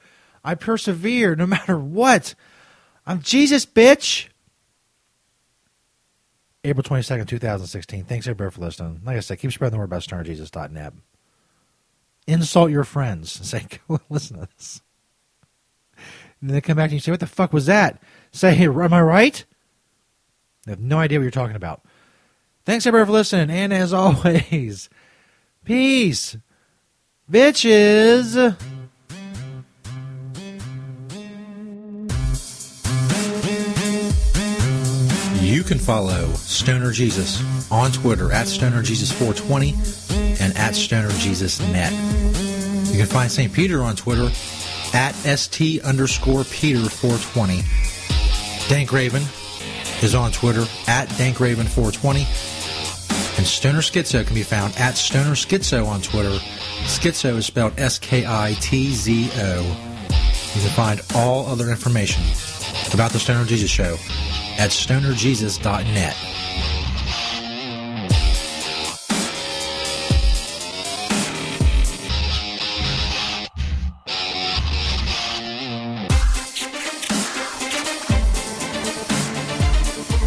I persevere no matter what. I'm Jesus, bitch. April 22nd, 2016. Thanks everybody for listening. Like I said, keep spreading the word about stonerjesus.net. Insult your friends and say, listen to this. And then they come back and you say, what the fuck was that? Say, am I right? I have no idea what you're talking about. Thanks everybody for listening, and as always, peace, bitches. You can follow Stoner Jesus on Twitter at Stoner Jesus 420 and at Stoner Jesus Net. You can find St. Peter on Twitter at st underscore Peter 420. Dank Raven is on Twitter at DankRaven420. And Stoner Skitzo can be found at Stoner Skitzo on Twitter. Skitzo is spelled S K I T Z O. You can find all other information about the Stoner Jesus Show at stonerjesus.net.